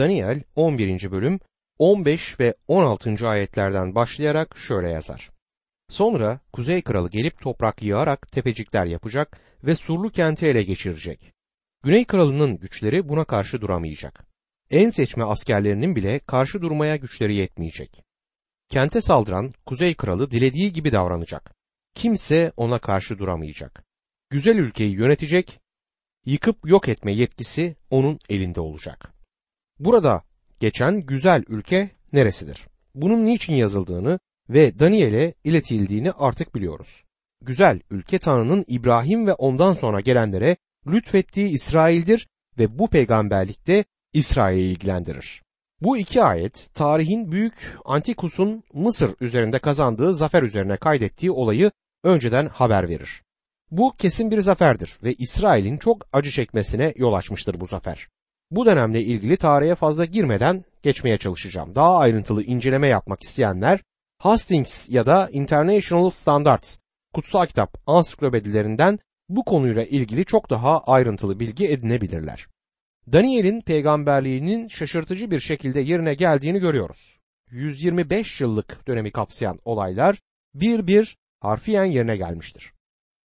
Daniel 11. bölüm 15 ve 16. ayetlerden başlayarak şöyle yazar. Sonra Kuzey Kralı gelip toprak yığarak tepecikler yapacak ve surlu kenti ele geçirecek. Güney Kralı'nın güçleri buna karşı duramayacak. En seçme askerlerinin bile karşı durmaya güçleri yetmeyecek. Kente saldıran Kuzey Kralı dilediği gibi davranacak. Kimse ona karşı duramayacak. Güzel ülkeyi yönetecek, yıkıp yok etme yetkisi onun elinde olacak. Burada geçen güzel ülke neresidir? Bunun niçin yazıldığını ve Daniel'e iletildiğini artık biliyoruz. Güzel ülke Tanrı'nın İbrahim ve ondan sonra gelenlere lütfettiği İsrail'dir ve bu peygamberlikte İsrail'i ilgilendirir. Bu iki ayet tarihin büyük Antikus'un Mısır üzerinde kazandığı zafer üzerine kaydettiği olayı önceden haber verir. Bu kesin bir zaferdir ve İsrail'in çok acı çekmesine yol açmıştır bu zafer. Bu dönemle ilgili tarihe fazla girmeden geçmeye çalışacağım. Daha ayrıntılı inceleme yapmak isteyenler Hastings ya da International Standards kutsal kitap ansiklopedilerinden bu konuyla ilgili çok daha ayrıntılı bilgi edinebilirler. Daniel'in peygamberliğinin şaşırtıcı bir şekilde yerine geldiğini görüyoruz. 125 yıllık dönemi kapsayan olaylar bir bir harfiyen yerine gelmiştir.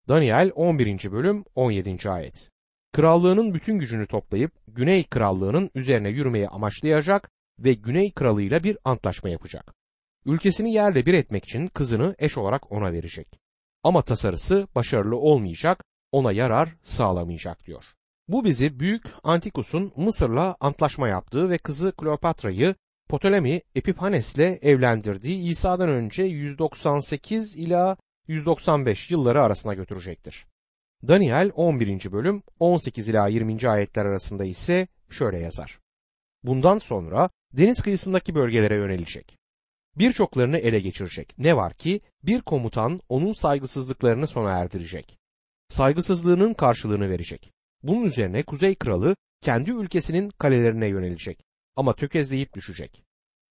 Daniel 11. bölüm 17. ayet. Krallığının bütün gücünü toplayıp Güney Krallığının üzerine yürümeyi amaçlayacak ve Güney Kralı'yla bir antlaşma yapacak. Ülkesini yerle bir etmek için kızını eş olarak ona verecek. Ama tasarısı başarılı olmayacak, ona yarar sağlamayacak diyor. Bu bizi Büyük Antikus'un Mısır'la antlaşma yaptığı ve kızı Kleopatra'yı Ptolemy Epiphanes'le evlendirdiği İsa'dan önce 198 ila 195 yılları arasına götürecektir. Daniel 11. bölüm 18 ila 20. ayetler arasında ise şöyle yazar. Bundan sonra deniz kıyısındaki bölgelere yönelecek. Birçoklarını ele geçirecek. Ne var ki bir komutan onun saygısızlıklarını sona erdirecek. Saygısızlığının karşılığını verecek. Bunun üzerine Kuzey Kralı kendi ülkesinin kalelerine yönelecek ama tökezleyip düşecek.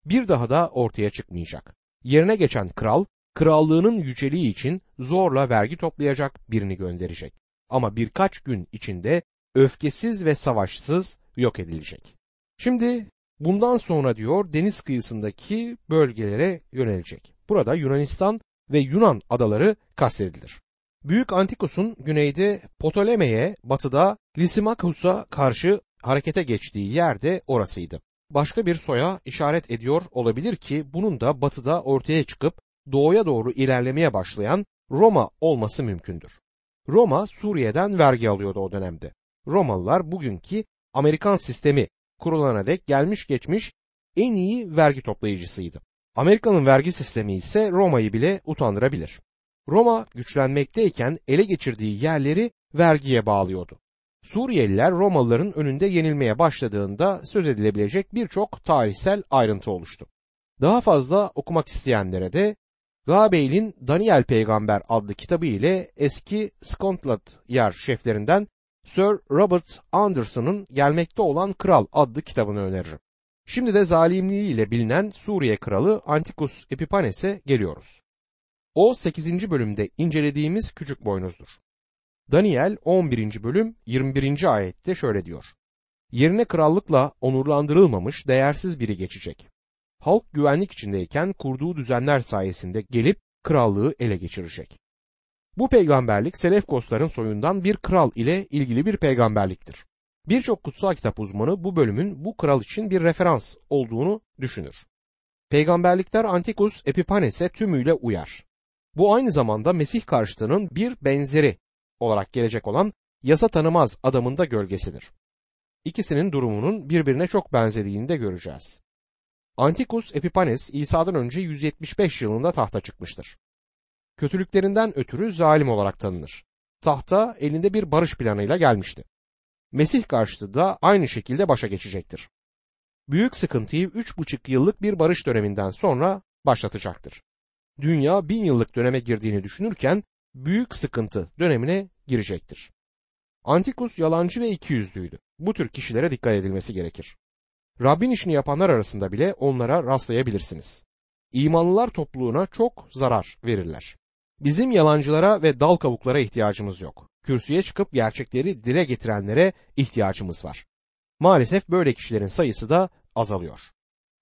Bir daha da ortaya çıkmayacak. Yerine geçen kral krallığının yüceliği için zorla vergi toplayacak birini gönderecek. Ama birkaç gün içinde öfkesiz ve savaşsız yok edilecek. Şimdi bundan sonra diyor deniz kıyısındaki bölgelere yönelecek. Burada Yunanistan ve Yunan adaları kastedilir. Büyük Antikus'un güneyde Ptolemai'ye, batıda Lysimachus'a karşı harekete geçtiği yerde orasıydı. Başka bir soya işaret ediyor olabilir ki bunun da batıda ortaya çıkıp doğuya doğru ilerlemeye başlayan Roma olması mümkündür. Roma Suriye'den vergi alıyordu o dönemde. Romalılar bugünkü Amerikan sistemi kurulana dek gelmiş geçmiş en iyi vergi toplayıcısıydı. Amerika'nın vergi sistemi ise Roma'yı bile utandırabilir. Roma güçlenmekteyken ele geçirdiği yerleri vergiye bağlıyordu. Suriyeliler Romalıların önünde yenilmeye başladığında söz edilebilecek birçok tarihsel ayrıntı oluştu. Daha fazla okumak isteyenlere de Gabeil'in Daniel Peygamber adlı kitabı ile eski Scotland yer şeflerinden Sir Robert Anderson'ın Gelmekte olan Kral adlı kitabını öneririm. Şimdi de zalimliğiyle bilinen Suriye kralı Antikus Epiphanes'e geliyoruz. O 8. bölümde incelediğimiz küçük boynuzdur. Daniel 11. bölüm 21. ayette şöyle diyor. Yerine krallıkla onurlandırılmamış değersiz biri geçecek. Halk güvenlik içindeyken kurduğu düzenler sayesinde gelip krallığı ele geçirecek. Bu peygamberlik Selefkosların soyundan bir kral ile ilgili bir peygamberliktir. Birçok kutsal kitap uzmanı bu bölümün bu kral için bir referans olduğunu düşünür. Peygamberlikler Antikus Epiphanes'e tümüyle uyar. Bu aynı zamanda Mesih karşıtının bir benzeri olarak gelecek olan yasa tanımaz adamın da gölgesidir. İkisinin durumunun birbirine çok benzediğini de göreceğiz. Antikus Epiphanes İsa'dan önce 175 yılında tahta çıkmıştır. Kötülüklerinden ötürü zalim olarak tanınır. Tahta elinde bir barış planıyla gelmişti. Mesih karşıtı da aynı şekilde başa geçecektir. Büyük sıkıntıyı üç buçuk yıllık bir barış döneminden sonra başlatacaktır. Dünya bin yıllık döneme girdiğini düşünürken büyük sıkıntı dönemine girecektir. Antikus yalancı ve ikiyüzlüydü. Bu tür kişilere dikkat edilmesi gerekir. Rabbin işini yapanlar arasında bile onlara rastlayabilirsiniz. İmanlılar topluluğuna çok zarar verirler. Bizim yalancılara ve dal kavuklara ihtiyacımız yok. Kürsüye çıkıp gerçekleri dile getirenlere ihtiyacımız var. Maalesef böyle kişilerin sayısı da azalıyor.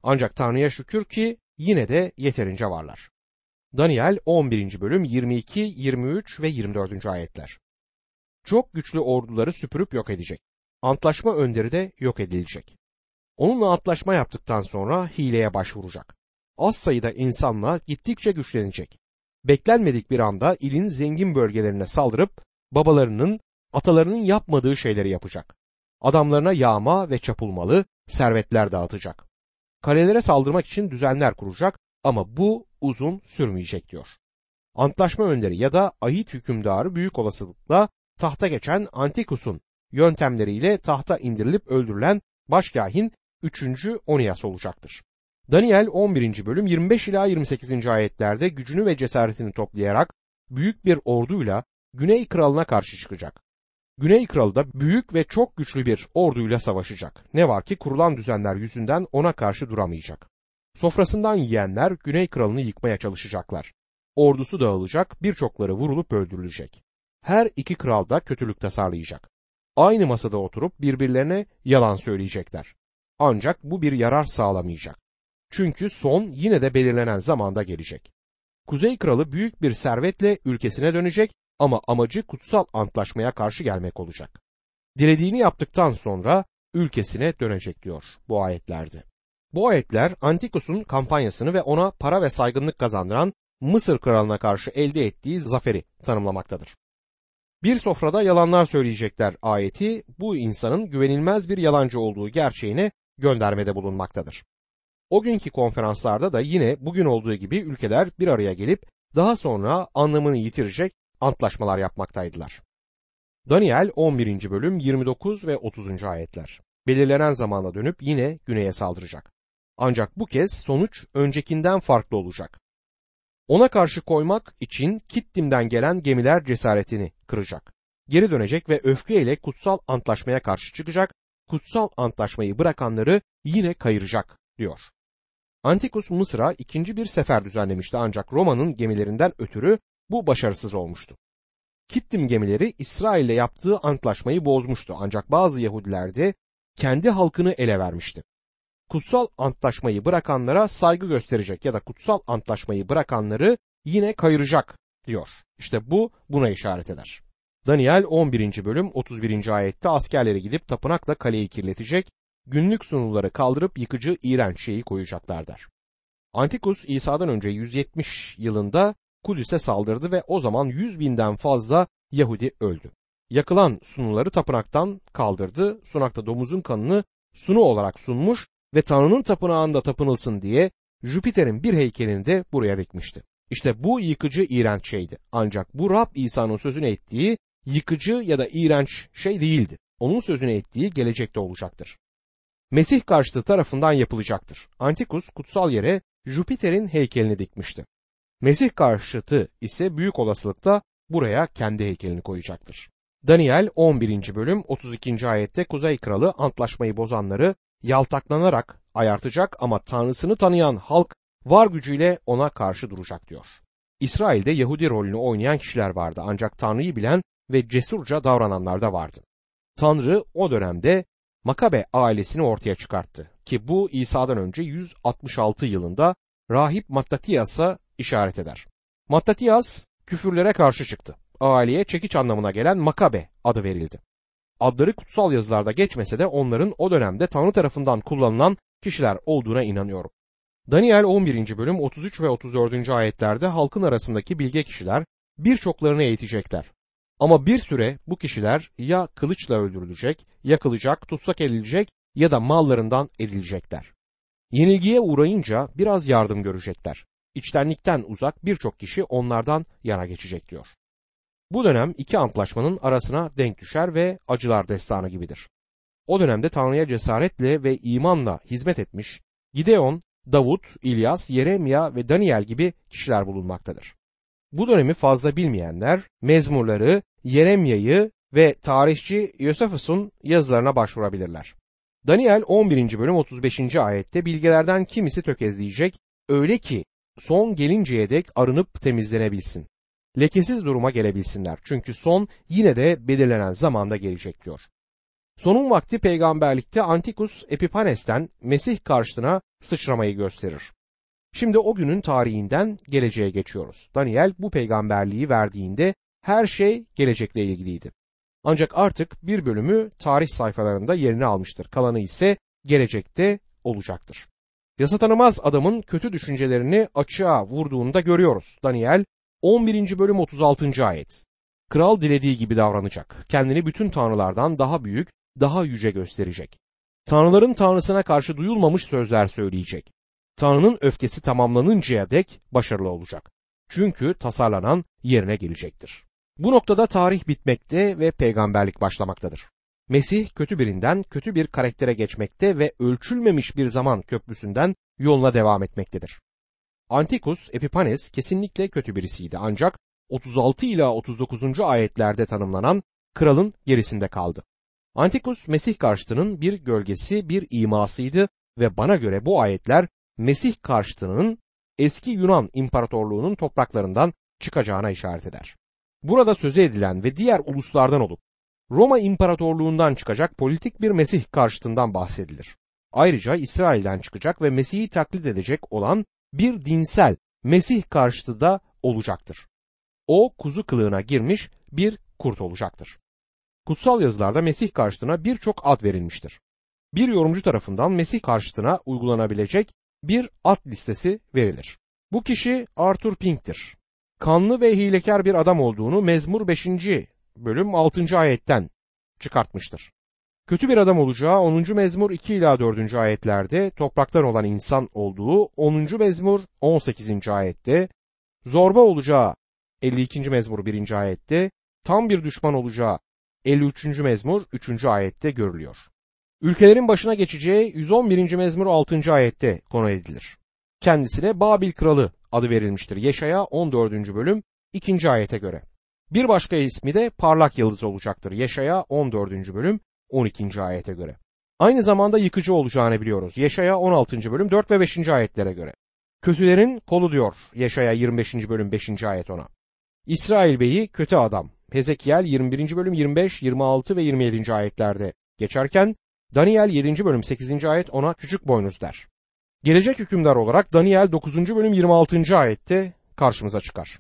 Ancak Tanrı'ya şükür ki yine de yeterince varlar. Daniel 11. bölüm 22, 23 ve 24. ayetler. Çok güçlü orduları süpürüp yok edecek. Antlaşma önderi de yok edilecek. Onunla antlaşma yaptıktan sonra hileye başvuracak. Az sayıda insanla gittikçe güçlenecek. Beklenmedik bir anda ilin zengin bölgelerine saldırıp babalarının, atalarının yapmadığı şeyleri yapacak. Adamlarına yağma ve çapulmalı servetler dağıtacak. Kalelere saldırmak için düzenler kuracak ama bu uzun sürmeyecek diyor. Antlaşma önderi ya da ahit hükümdarı büyük olasılıkla tahta geçen Antikus'un yöntemleriyle tahta indirilip öldürülen başkahin 3. Onias olacaktır. Daniel 11. bölüm 25 ila 28. ayetlerde gücünü ve cesaretini toplayarak büyük bir orduyla Güney kralına karşı çıkacak. Güney kralı da büyük ve çok güçlü bir orduyla savaşacak. Ne var ki kurulan düzenler yüzünden ona karşı duramayacak. Sofrasından yiyenler Güney kralını yıkmaya çalışacaklar. Ordusu dağılacak, birçokları vurulup öldürülecek. Her iki kral da kötülük tasarlayacak. Aynı masada oturup birbirlerine yalan söyleyecekler. Ancak bu bir yarar sağlamayacak. Çünkü son yine de belirlenen zamanda gelecek. Kuzey kralı büyük bir servetle ülkesine dönecek ama amacı kutsal antlaşmaya karşı gelmek olacak. Dilediğini yaptıktan sonra ülkesine dönecek diyor bu ayetlerde. Bu ayetler Antikus'un kampanyasını ve ona para ve saygınlık kazandıran Mısır kralına karşı elde ettiği zaferi tanımlamaktadır. Bir sofrada yalanlar söyleyecekler ayeti bu insanın güvenilmez bir yalancı olduğu gerçeğine göndermede bulunmaktadır. O günkü konferanslarda da yine bugün olduğu gibi ülkeler bir araya gelip daha sonra anlamını yitirecek antlaşmalar yapmaktaydılar. Daniel 11. bölüm 29 ve 30. ayetler. Belirlenen zamanda dönüp yine güneye saldıracak. Ancak bu kez sonuç öncekinden farklı olacak. Ona karşı koymak için Kittim'den gelen gemiler cesaretini kıracak. Geri dönecek ve öfkeyle kutsal antlaşmaya karşı çıkacak, kutsal antlaşmayı bırakanları yine kayıracak diyor. Antikus Mısır'a ikinci bir sefer düzenlemişti ancak Roma'nın gemilerinden ötürü bu başarısız olmuştu. Kittim gemileri İsrail yaptığı antlaşmayı bozmuştu ancak bazı Yahudiler de kendi halkını ele vermişti. Kutsal antlaşmayı bırakanlara saygı gösterecek ya da kutsal antlaşmayı bırakanları yine kayıracak diyor. İşte bu buna işaret eder. Daniel 11. bölüm 31. ayette askerleri gidip tapınakla kaleyi kirletecek, günlük sunuları kaldırıp yıkıcı iğrenç şeyi koyacaklar der. Antikus İsa'dan önce 170 yılında Kudüs'e saldırdı ve o zaman 100 binden fazla Yahudi öldü. Yakılan sunuları tapınaktan kaldırdı, sunakta domuzun kanını sunu olarak sunmuş ve Tanrı'nın tapınağında tapınılsın diye Jüpiter'in bir heykelini de buraya dikmişti. İşte bu yıkıcı iğrenç şeydi. Ancak bu Rab İsa'nın sözünü ettiği yıkıcı ya da iğrenç şey değildi. Onun sözünü ettiği gelecekte olacaktır. Mesih karşıtı tarafından yapılacaktır. Antikus kutsal yere Jüpiter'in heykelini dikmişti. Mesih karşıtı ise büyük olasılıkla buraya kendi heykelini koyacaktır. Daniel 11. bölüm 32. ayette Kuzey Kralı antlaşmayı bozanları yaltaklanarak ayartacak ama Tanrısını tanıyan halk var gücüyle ona karşı duracak diyor. İsrail'de Yahudi rolünü oynayan kişiler vardı ancak Tanrı'yı bilen ve cesurca davrananlar da vardı. Tanrı o dönemde Makabe ailesini ortaya çıkarttı ki bu İsa'dan önce 166 yılında rahip Mattatiyas'a işaret eder. Mattatiyas küfürlere karşı çıktı. Aileye çekiç anlamına gelen Makabe adı verildi. Adları kutsal yazılarda geçmese de onların o dönemde Tanrı tarafından kullanılan kişiler olduğuna inanıyorum. Daniel 11. bölüm 33 ve 34. ayetlerde halkın arasındaki bilge kişiler birçoklarını eğitecekler. Ama bir süre bu kişiler ya kılıçla öldürülecek, yakılacak, tutsak edilecek ya da mallarından edilecekler. Yenilgiye uğrayınca biraz yardım görecekler. İçtenlikten uzak birçok kişi onlardan yana geçecek diyor. Bu dönem iki antlaşmanın arasına denk düşer ve acılar destanı gibidir. O dönemde Tanrı'ya cesaretle ve imanla hizmet etmiş Gideon, Davut, İlyas, Yeremya ve Daniel gibi kişiler bulunmaktadır. Bu dönemi fazla bilmeyenler mezmurları, Yeremya'yı ve tarihçi Yosefus'un yazılarına başvurabilirler. Daniel 11. bölüm 35. ayette bilgelerden kimisi tökezleyecek öyle ki son gelinceye dek arınıp temizlenebilsin. Lekesiz duruma gelebilsinler çünkü son yine de belirlenen zamanda gelecek diyor. Sonun vakti peygamberlikte Antikus Epipanes'ten Mesih karşıtına sıçramayı gösterir. Şimdi o günün tarihinden geleceğe geçiyoruz. Daniel bu peygamberliği verdiğinde her şey gelecekle ilgiliydi. Ancak artık bir bölümü tarih sayfalarında yerini almıştır. Kalanı ise gelecekte olacaktır. Yasa tanımaz adamın kötü düşüncelerini açığa vurduğunu da görüyoruz. Daniel 11. bölüm 36. ayet. Kral dilediği gibi davranacak. Kendini bütün tanrılardan daha büyük, daha yüce gösterecek. Tanrıların tanrısına karşı duyulmamış sözler söyleyecek. Tanrı'nın öfkesi tamamlanıncaya dek başarılı olacak. Çünkü tasarlanan yerine gelecektir. Bu noktada tarih bitmekte ve peygamberlik başlamaktadır. Mesih kötü birinden kötü bir karaktere geçmekte ve ölçülmemiş bir zaman köprüsünden yoluna devam etmektedir. Antikus Epipanes kesinlikle kötü birisiydi ancak 36 ila 39. ayetlerde tanımlanan kralın gerisinde kaldı. Antikus Mesih karşıtının bir gölgesi, bir imasıydı ve bana göre bu ayetler Mesih karşıtının eski Yunan İmparatorluğu'nun topraklarından çıkacağına işaret eder. Burada sözü edilen ve diğer uluslardan olup Roma İmparatorluğundan çıkacak politik bir Mesih karşıtından bahsedilir. Ayrıca İsrail'den çıkacak ve Mesih'i taklit edecek olan bir dinsel Mesih karşıtı da olacaktır. O kuzu kılığına girmiş bir kurt olacaktır. Kutsal yazılarda Mesih karşıtına birçok ad verilmiştir. Bir yorumcu tarafından Mesih karşıtına uygulanabilecek bir ad listesi verilir. Bu kişi Arthur Pink'tir. Kanlı ve hilekar bir adam olduğunu Mezmur 5. bölüm 6. ayetten çıkartmıştır. Kötü bir adam olacağı 10. mezmur 2 ila 4. ayetlerde topraktan olan insan olduğu 10. mezmur 18. ayette zorba olacağı 52. mezmur 1. ayette tam bir düşman olacağı 53. mezmur 3. ayette görülüyor. Ülkelerin başına geçeceği 111. mezmur 6. ayette konu edilir. Kendisine Babil kralı adı verilmiştir. Yeşaya 14. bölüm 2. ayete göre. Bir başka ismi de parlak yıldız olacaktır. Yeşaya 14. bölüm 12. ayete göre. Aynı zamanda yıkıcı olacağını biliyoruz. Yeşaya 16. bölüm 4 ve 5. ayetlere göre. Kötülerin kolu diyor Yeşaya 25. bölüm 5. ayet ona. İsrail Bey'i kötü adam. Hezekiel 21. bölüm 25, 26 ve 27. ayetlerde geçerken Daniel 7. bölüm 8. ayet ona küçük boynuz der. Gelecek hükümdar olarak Daniel 9. bölüm 26. ayette karşımıza çıkar.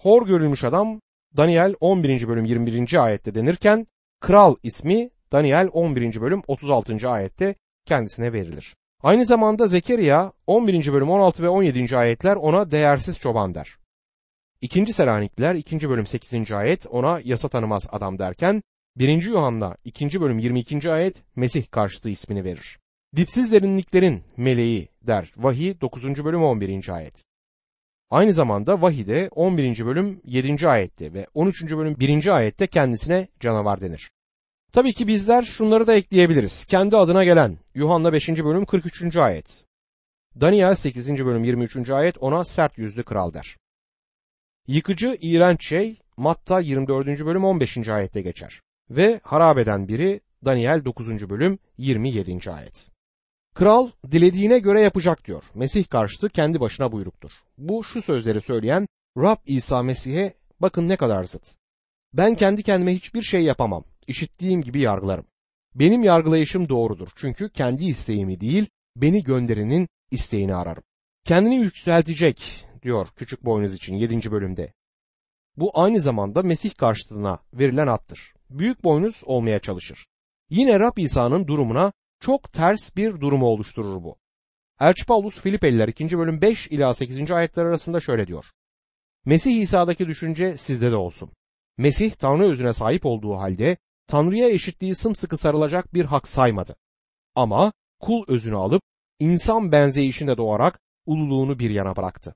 Hor görülmüş adam Daniel 11. bölüm 21. ayette denirken kral ismi Daniel 11. bölüm 36. ayette kendisine verilir. Aynı zamanda Zekeriya 11. bölüm 16 ve 17. ayetler ona değersiz çoban der. İkinci Selanikliler 2. bölüm 8. ayet ona yasa tanımaz adam derken 1. Yuhanna 2. bölüm 22. ayet Mesih karşıtı ismini verir. Dipsiz derinliklerin meleği der Vahiy 9. bölüm 11. ayet. Aynı zamanda Vahide 11. bölüm 7. ayette ve 13. bölüm 1. ayette kendisine canavar denir. Tabii ki bizler şunları da ekleyebiliriz. Kendi adına gelen Yuhanna 5. bölüm 43. ayet. Daniel 8. bölüm 23. ayet ona sert yüzlü kral der. Yıkıcı, iğrenç şey Matta 24. bölüm 15. ayette geçer. Ve harabeden biri Daniel 9. bölüm 27. ayet. Kral dilediğine göre yapacak diyor. Mesih karşıtı kendi başına buyruktur. Bu şu sözleri söyleyen Rab İsa Mesih'e bakın ne kadar zıt. Ben kendi kendime hiçbir şey yapamam. İşittiğim gibi yargılarım. Benim yargılayışım doğrudur. Çünkü kendi isteğimi değil, beni gönderenin isteğini ararım. Kendini yükseltecek diyor küçük boynuz için 7. bölümde. Bu aynı zamanda Mesih karşıtına verilen attır. Büyük boynuz olmaya çalışır. Yine Rab İsa'nın durumuna çok ters bir durumu oluşturur bu. Elçi Paulus Filipeliler 2. bölüm 5 ila 8. ayetler arasında şöyle diyor. Mesih İsa'daki düşünce sizde de olsun. Mesih Tanrı özüne sahip olduğu halde Tanrı'ya eşitliği sımsıkı sarılacak bir hak saymadı. Ama kul özünü alıp insan benzeyişinde doğarak ululuğunu bir yana bıraktı.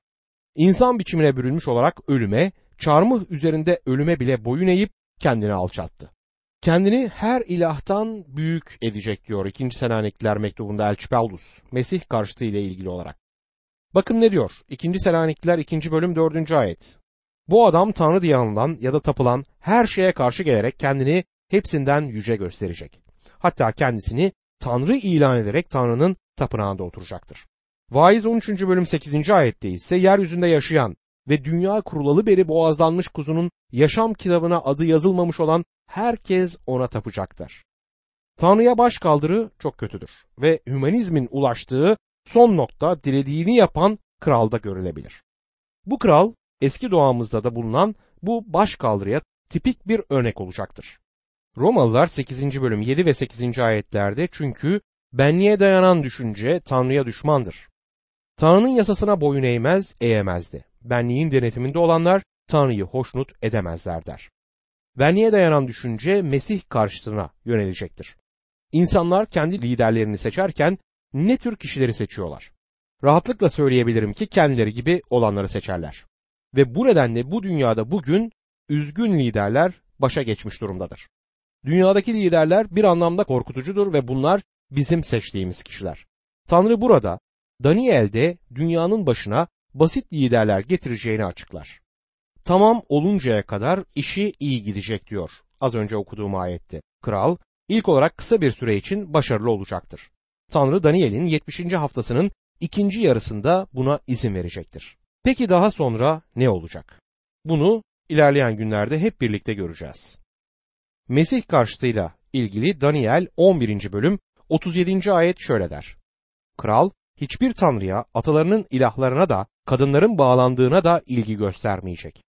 İnsan biçimine bürünmüş olarak ölüme, çarmıh üzerinde ölüme bile boyun eğip kendini alçalttı. Kendini her ilahtan büyük edecek diyor 2. Selanikliler mektubunda Elçi Paulus, Mesih karşıtı ile ilgili olarak. Bakın ne diyor? 2. Selanikliler 2. bölüm 4. ayet. Bu adam Tanrı diye anılan ya da tapılan her şeye karşı gelerek kendini hepsinden yüce gösterecek. Hatta kendisini Tanrı ilan ederek Tanrı'nın tapınağında oturacaktır. Vaiz 13. bölüm 8. ayette ise yeryüzünde yaşayan ve dünya kurulalı beri boğazlanmış kuzunun yaşam kitabına adı yazılmamış olan herkes ona tapacaktır. Tanrı'ya baş kaldırı çok kötüdür ve hümanizmin ulaştığı son nokta dilediğini yapan kralda görülebilir. Bu kral eski doğamızda da bulunan bu baş kaldırıya tipik bir örnek olacaktır. Romalılar 8. bölüm 7 ve 8. ayetlerde çünkü benliğe dayanan düşünce Tanrı'ya düşmandır. Tanrı'nın yasasına boyun eğmez, eğemezdi. Benliğin denetiminde olanlar Tanrı'yı hoşnut edemezler der. Benliğe dayanan düşünce Mesih karşıtına yönelecektir. İnsanlar kendi liderlerini seçerken ne tür kişileri seçiyorlar? Rahatlıkla söyleyebilirim ki kendileri gibi olanları seçerler. Ve bu nedenle bu dünyada bugün üzgün liderler başa geçmiş durumdadır. Dünyadaki liderler bir anlamda korkutucudur ve bunlar bizim seçtiğimiz kişiler. Tanrı burada Daniel'de dünyanın başına basit liderler getireceğini açıklar. Tamam oluncaya kadar işi iyi gidecek diyor az önce okuduğum ayette. Kral ilk olarak kısa bir süre için başarılı olacaktır. Tanrı Daniel'in 70. haftasının ikinci yarısında buna izin verecektir. Peki daha sonra ne olacak? Bunu ilerleyen günlerde hep birlikte göreceğiz. Mesih karşıtıyla ilgili Daniel 11. bölüm 37. ayet şöyle der. Kral hiçbir tanrıya, atalarının ilahlarına da, kadınların bağlandığına da ilgi göstermeyecek.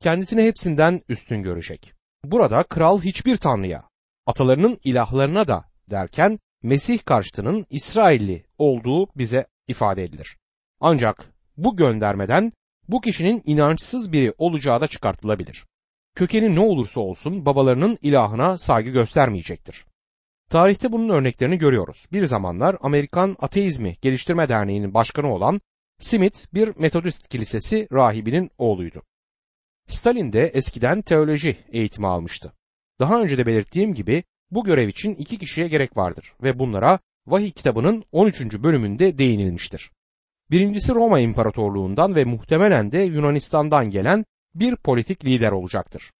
Kendisini hepsinden üstün görecek. Burada kral hiçbir tanrıya, atalarının ilahlarına da derken Mesih karşıtının İsrailli olduğu bize ifade edilir. Ancak bu göndermeden bu kişinin inançsız biri olacağı da çıkartılabilir. Kökeni ne olursa olsun babalarının ilahına saygı göstermeyecektir. Tarihte bunun örneklerini görüyoruz. Bir zamanlar Amerikan Ateizmi Geliştirme Derneği'nin başkanı olan Smith bir Metodist kilisesi rahibinin oğluydu. Stalin de eskiden teoloji eğitimi almıştı. Daha önce de belirttiğim gibi bu görev için iki kişiye gerek vardır ve bunlara Vahiy kitabının 13. bölümünde değinilmiştir. Birincisi Roma İmparatorluğundan ve muhtemelen de Yunanistan'dan gelen bir politik lider olacaktır.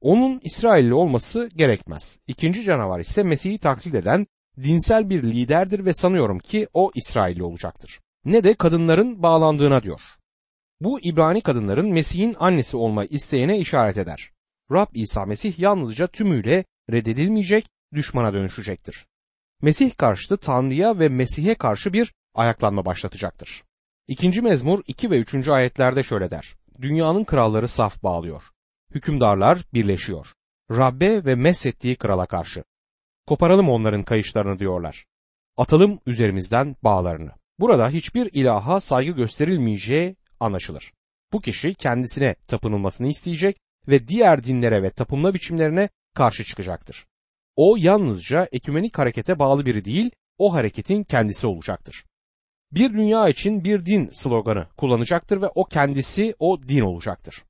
Onun İsrailli olması gerekmez. İkinci canavar ise Mesih'i taklit eden dinsel bir liderdir ve sanıyorum ki o İsrailli olacaktır. Ne de kadınların bağlandığına diyor. Bu İbrani kadınların Mesih'in annesi olma isteğine işaret eder. Rab İsa Mesih yalnızca tümüyle reddedilmeyecek, düşmana dönüşecektir. Mesih karşıtı Tanrı'ya ve Mesih'e karşı bir ayaklanma başlatacaktır. İkinci mezmur 2 ve 3. ayetlerde şöyle der. Dünyanın kralları saf bağlıyor. Hükümdarlar birleşiyor. Rabbe ve meshettiği krala karşı. Koparalım onların kayışlarını diyorlar. Atalım üzerimizden bağlarını. Burada hiçbir ilaha saygı gösterilmeyeceği anlaşılır. Bu kişi kendisine tapınılmasını isteyecek ve diğer dinlere ve tapınma biçimlerine karşı çıkacaktır. O yalnızca ekümenik harekete bağlı biri değil, o hareketin kendisi olacaktır. Bir dünya için bir din sloganı kullanacaktır ve o kendisi o din olacaktır.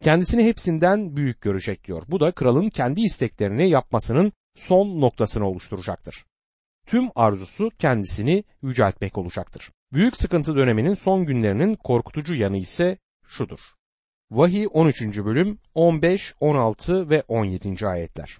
Kendisini hepsinden büyük görecek diyor. Bu da kralın kendi isteklerini yapmasının son noktasını oluşturacaktır. Tüm arzusu kendisini yüceltmek olacaktır. Büyük sıkıntı döneminin son günlerinin korkutucu yanı ise şudur. Vahiy 13. bölüm 15, 16 ve 17. ayetler.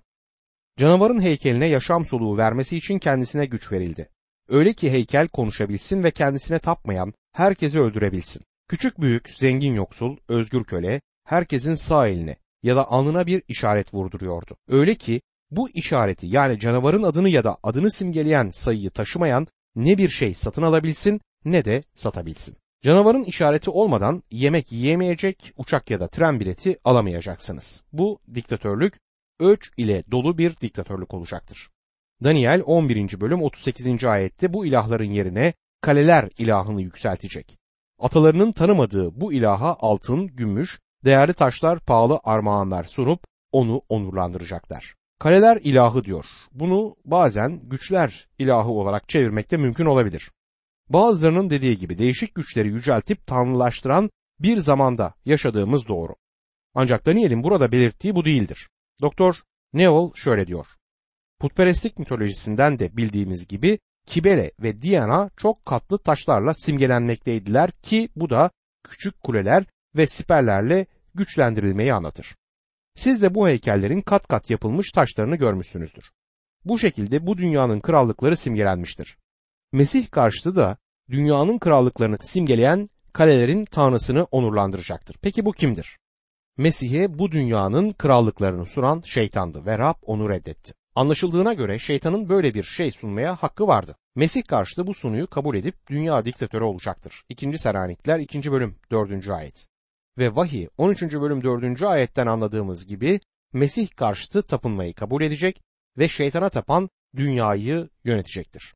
Canavarın heykeline yaşam soluğu vermesi için kendisine güç verildi. Öyle ki heykel konuşabilsin ve kendisine tapmayan herkesi öldürebilsin. Küçük büyük, zengin yoksul, özgür köle, herkesin sağ eline ya da alnına bir işaret vurduruyordu. Öyle ki bu işareti yani canavarın adını ya da adını simgeleyen sayıyı taşımayan ne bir şey satın alabilsin ne de satabilsin. Canavarın işareti olmadan yemek yiyemeyecek, uçak ya da tren bileti alamayacaksınız. Bu diktatörlük öç ile dolu bir diktatörlük olacaktır. Daniel 11. bölüm 38. ayette bu ilahların yerine kaleler ilahını yükseltecek. Atalarının tanımadığı bu ilaha altın, gümüş, değerli taşlar, pahalı armağanlar sunup onu onurlandıracaklar. Kaleler ilahı diyor. Bunu bazen güçler ilahı olarak çevirmekte mümkün olabilir. Bazılarının dediği gibi değişik güçleri yüceltip tanrılaştıran bir zamanda yaşadığımız doğru. Ancak Daniel'in burada belirttiği bu değildir. Doktor Newell şöyle diyor. Putperestlik mitolojisinden de bildiğimiz gibi Kibele ve Diana çok katlı taşlarla simgelenmekteydiler ki bu da küçük kuleler ve siperlerle güçlendirilmeyi anlatır. Siz de bu heykellerin kat kat yapılmış taşlarını görmüşsünüzdür. Bu şekilde bu dünyanın krallıkları simgelenmiştir. Mesih karşıtı da dünyanın krallıklarını simgeleyen kalelerin tanrısını onurlandıracaktır. Peki bu kimdir? Mesih'e bu dünyanın krallıklarını sunan şeytandı ve Rab onu reddetti. Anlaşıldığına göre şeytanın böyle bir şey sunmaya hakkı vardı. Mesih karşıtı bu sunuyu kabul edip dünya diktatörü olacaktır. 2. Selanikler 2. bölüm 4. ayet. Ve vahiy 13. bölüm 4. ayetten anladığımız gibi Mesih karşıtı tapınmayı kabul edecek ve şeytana tapan dünyayı yönetecektir.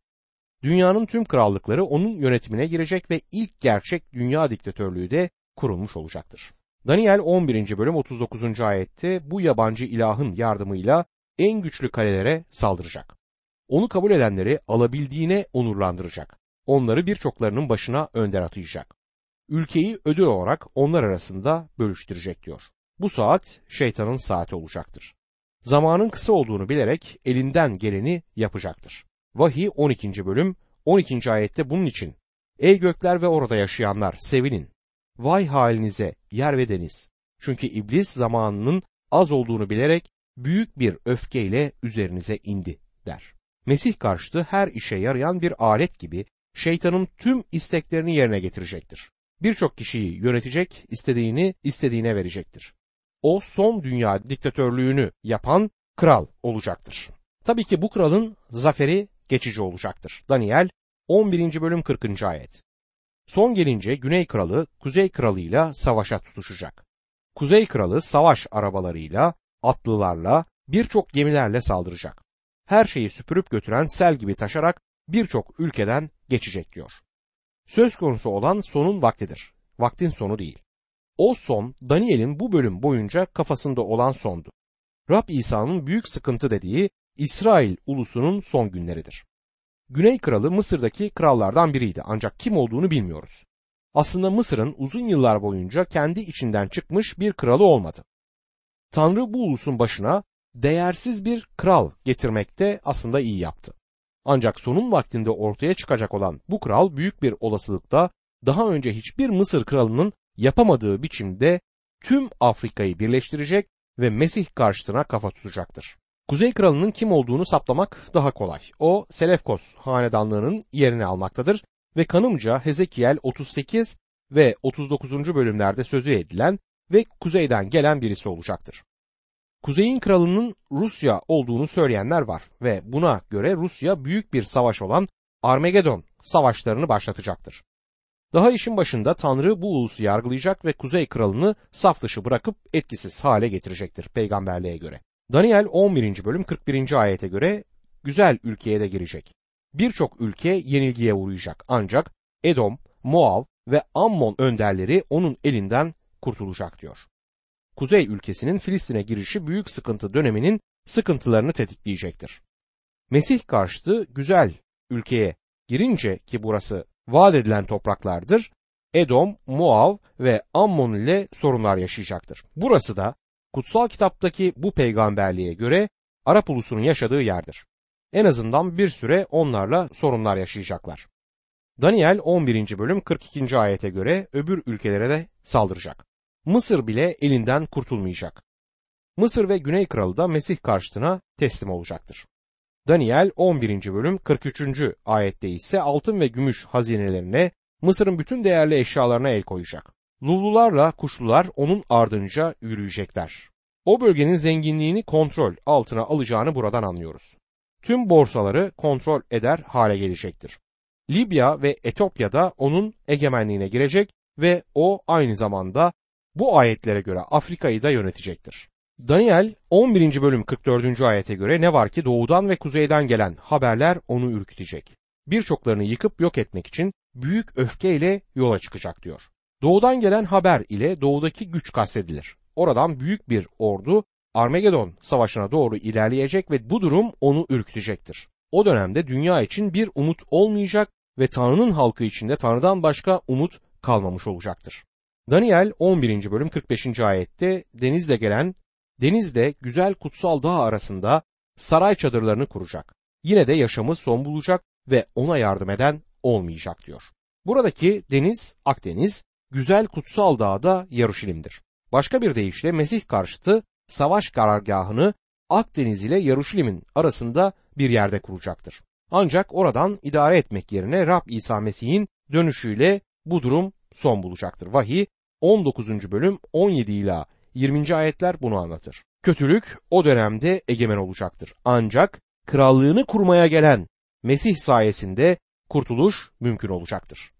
Dünyanın tüm krallıkları onun yönetimine girecek ve ilk gerçek dünya diktatörlüğü de kurulmuş olacaktır. Daniel 11. bölüm 39. ayette bu yabancı ilahın yardımıyla en güçlü kalelere saldıracak. Onu kabul edenleri alabildiğine onurlandıracak. Onları birçoklarının başına önder atayacak. Ülkeyi ödül olarak onlar arasında bölüştürecek diyor. Bu saat şeytanın saati olacaktır. Zamanın kısa olduğunu bilerek elinden geleni yapacaktır. Vahiy 12. bölüm 12. ayette bunun için Ey gökler ve orada yaşayanlar sevinin. Vay halinize yer ve deniz. Çünkü iblis zamanının az olduğunu bilerek büyük bir öfkeyle üzerinize indi der. Mesih karşıtı her işe yarayan bir alet gibi şeytanın tüm isteklerini yerine getirecektir. Birçok kişiyi yönetecek, istediğini istediğine verecektir. O son dünya diktatörlüğünü yapan kral olacaktır. Tabii ki bu kralın zaferi geçici olacaktır. Daniel 11. bölüm 40. ayet. Son gelince Güney Kralı Kuzey Kralı'yla savaşa tutuşacak. Kuzey Kralı savaş arabalarıyla, atlılarla, birçok gemilerle saldıracak. Her şeyi süpürüp götüren sel gibi taşarak birçok ülkeden geçecek diyor. Söz konusu olan sonun vaktidir. Vaktin sonu değil. O son Daniel'in bu bölüm boyunca kafasında olan sondu. Rab İsa'nın büyük sıkıntı dediği İsrail ulusunun son günleridir. Güney kralı Mısır'daki krallardan biriydi ancak kim olduğunu bilmiyoruz. Aslında Mısır'ın uzun yıllar boyunca kendi içinden çıkmış bir kralı olmadı. Tanrı bu ulusun başına değersiz bir kral getirmekte aslında iyi yaptı. Ancak sonun vaktinde ortaya çıkacak olan bu kral büyük bir olasılıkta daha önce hiçbir Mısır kralının yapamadığı biçimde tüm Afrika'yı birleştirecek ve Mesih karşıtına kafa tutacaktır. Kuzey kralının kim olduğunu saptamak daha kolay. O Selefkos hanedanlığının yerini almaktadır ve kanımca Hezekiel 38 ve 39. bölümlerde sözü edilen ve kuzeyden gelen birisi olacaktır. Kuzeyin kralının Rusya olduğunu söyleyenler var ve buna göre Rusya büyük bir savaş olan Armagedon savaşlarını başlatacaktır. Daha işin başında Tanrı bu ulusu yargılayacak ve Kuzey kralını saf dışı bırakıp etkisiz hale getirecektir peygamberliğe göre. Daniel 11. bölüm 41. ayete göre güzel ülkeye de girecek. Birçok ülke yenilgiye uğrayacak ancak Edom, Moav ve Ammon önderleri onun elinden kurtulacak diyor. Kuzey ülkesinin Filistin'e girişi büyük sıkıntı döneminin sıkıntılarını tetikleyecektir. Mesih karşıtı güzel ülkeye girince ki burası vaat edilen topraklardır, Edom, Moav ve Ammon ile sorunlar yaşayacaktır. Burası da kutsal kitaptaki bu peygamberliğe göre Arap ulusunun yaşadığı yerdir. En azından bir süre onlarla sorunlar yaşayacaklar. Daniel 11. bölüm 42. ayete göre öbür ülkelere de saldıracak. Mısır bile elinden kurtulmayacak. Mısır ve Güney Kralı da Mesih karşıtına teslim olacaktır. Daniel 11. bölüm 43. ayette ise altın ve gümüş hazinelerine Mısır'ın bütün değerli eşyalarına el koyacak. Lulularla kuşlular onun ardınca yürüyecekler. O bölgenin zenginliğini kontrol altına alacağını buradan anlıyoruz. Tüm borsaları kontrol eder hale gelecektir. Libya ve Etiyopya'da onun egemenliğine girecek ve o aynı zamanda bu ayetlere göre Afrika'yı da yönetecektir. Daniel 11. bölüm 44. ayete göre ne var ki doğudan ve kuzeyden gelen haberler onu ürkütecek. Birçoklarını yıkıp yok etmek için büyük öfkeyle yola çıkacak diyor. Doğudan gelen haber ile doğudaki güç kastedilir. Oradan büyük bir ordu Armagedon savaşına doğru ilerleyecek ve bu durum onu ürkütecektir. O dönemde dünya için bir umut olmayacak ve Tanrı'nın halkı içinde Tanrı'dan başka umut kalmamış olacaktır. Daniel 11. bölüm 45. ayette denizle gelen, denizde güzel kutsal dağ arasında saray çadırlarını kuracak. Yine de yaşamı son bulacak ve ona yardım eden olmayacak diyor. Buradaki deniz Akdeniz, güzel kutsal dağda Yaruşilim'dir. Başka bir deyişle Mesih karşıtı savaş karargahını Akdeniz ile Yaruşilim'in arasında bir yerde kuracaktır. Ancak oradan idare etmek yerine Rab İsa Mesih'in dönüşüyle bu durum son bulacaktır. Vahiy 19. bölüm 17 ila 20. ayetler bunu anlatır. Kötülük o dönemde egemen olacaktır. Ancak krallığını kurmaya gelen Mesih sayesinde kurtuluş mümkün olacaktır.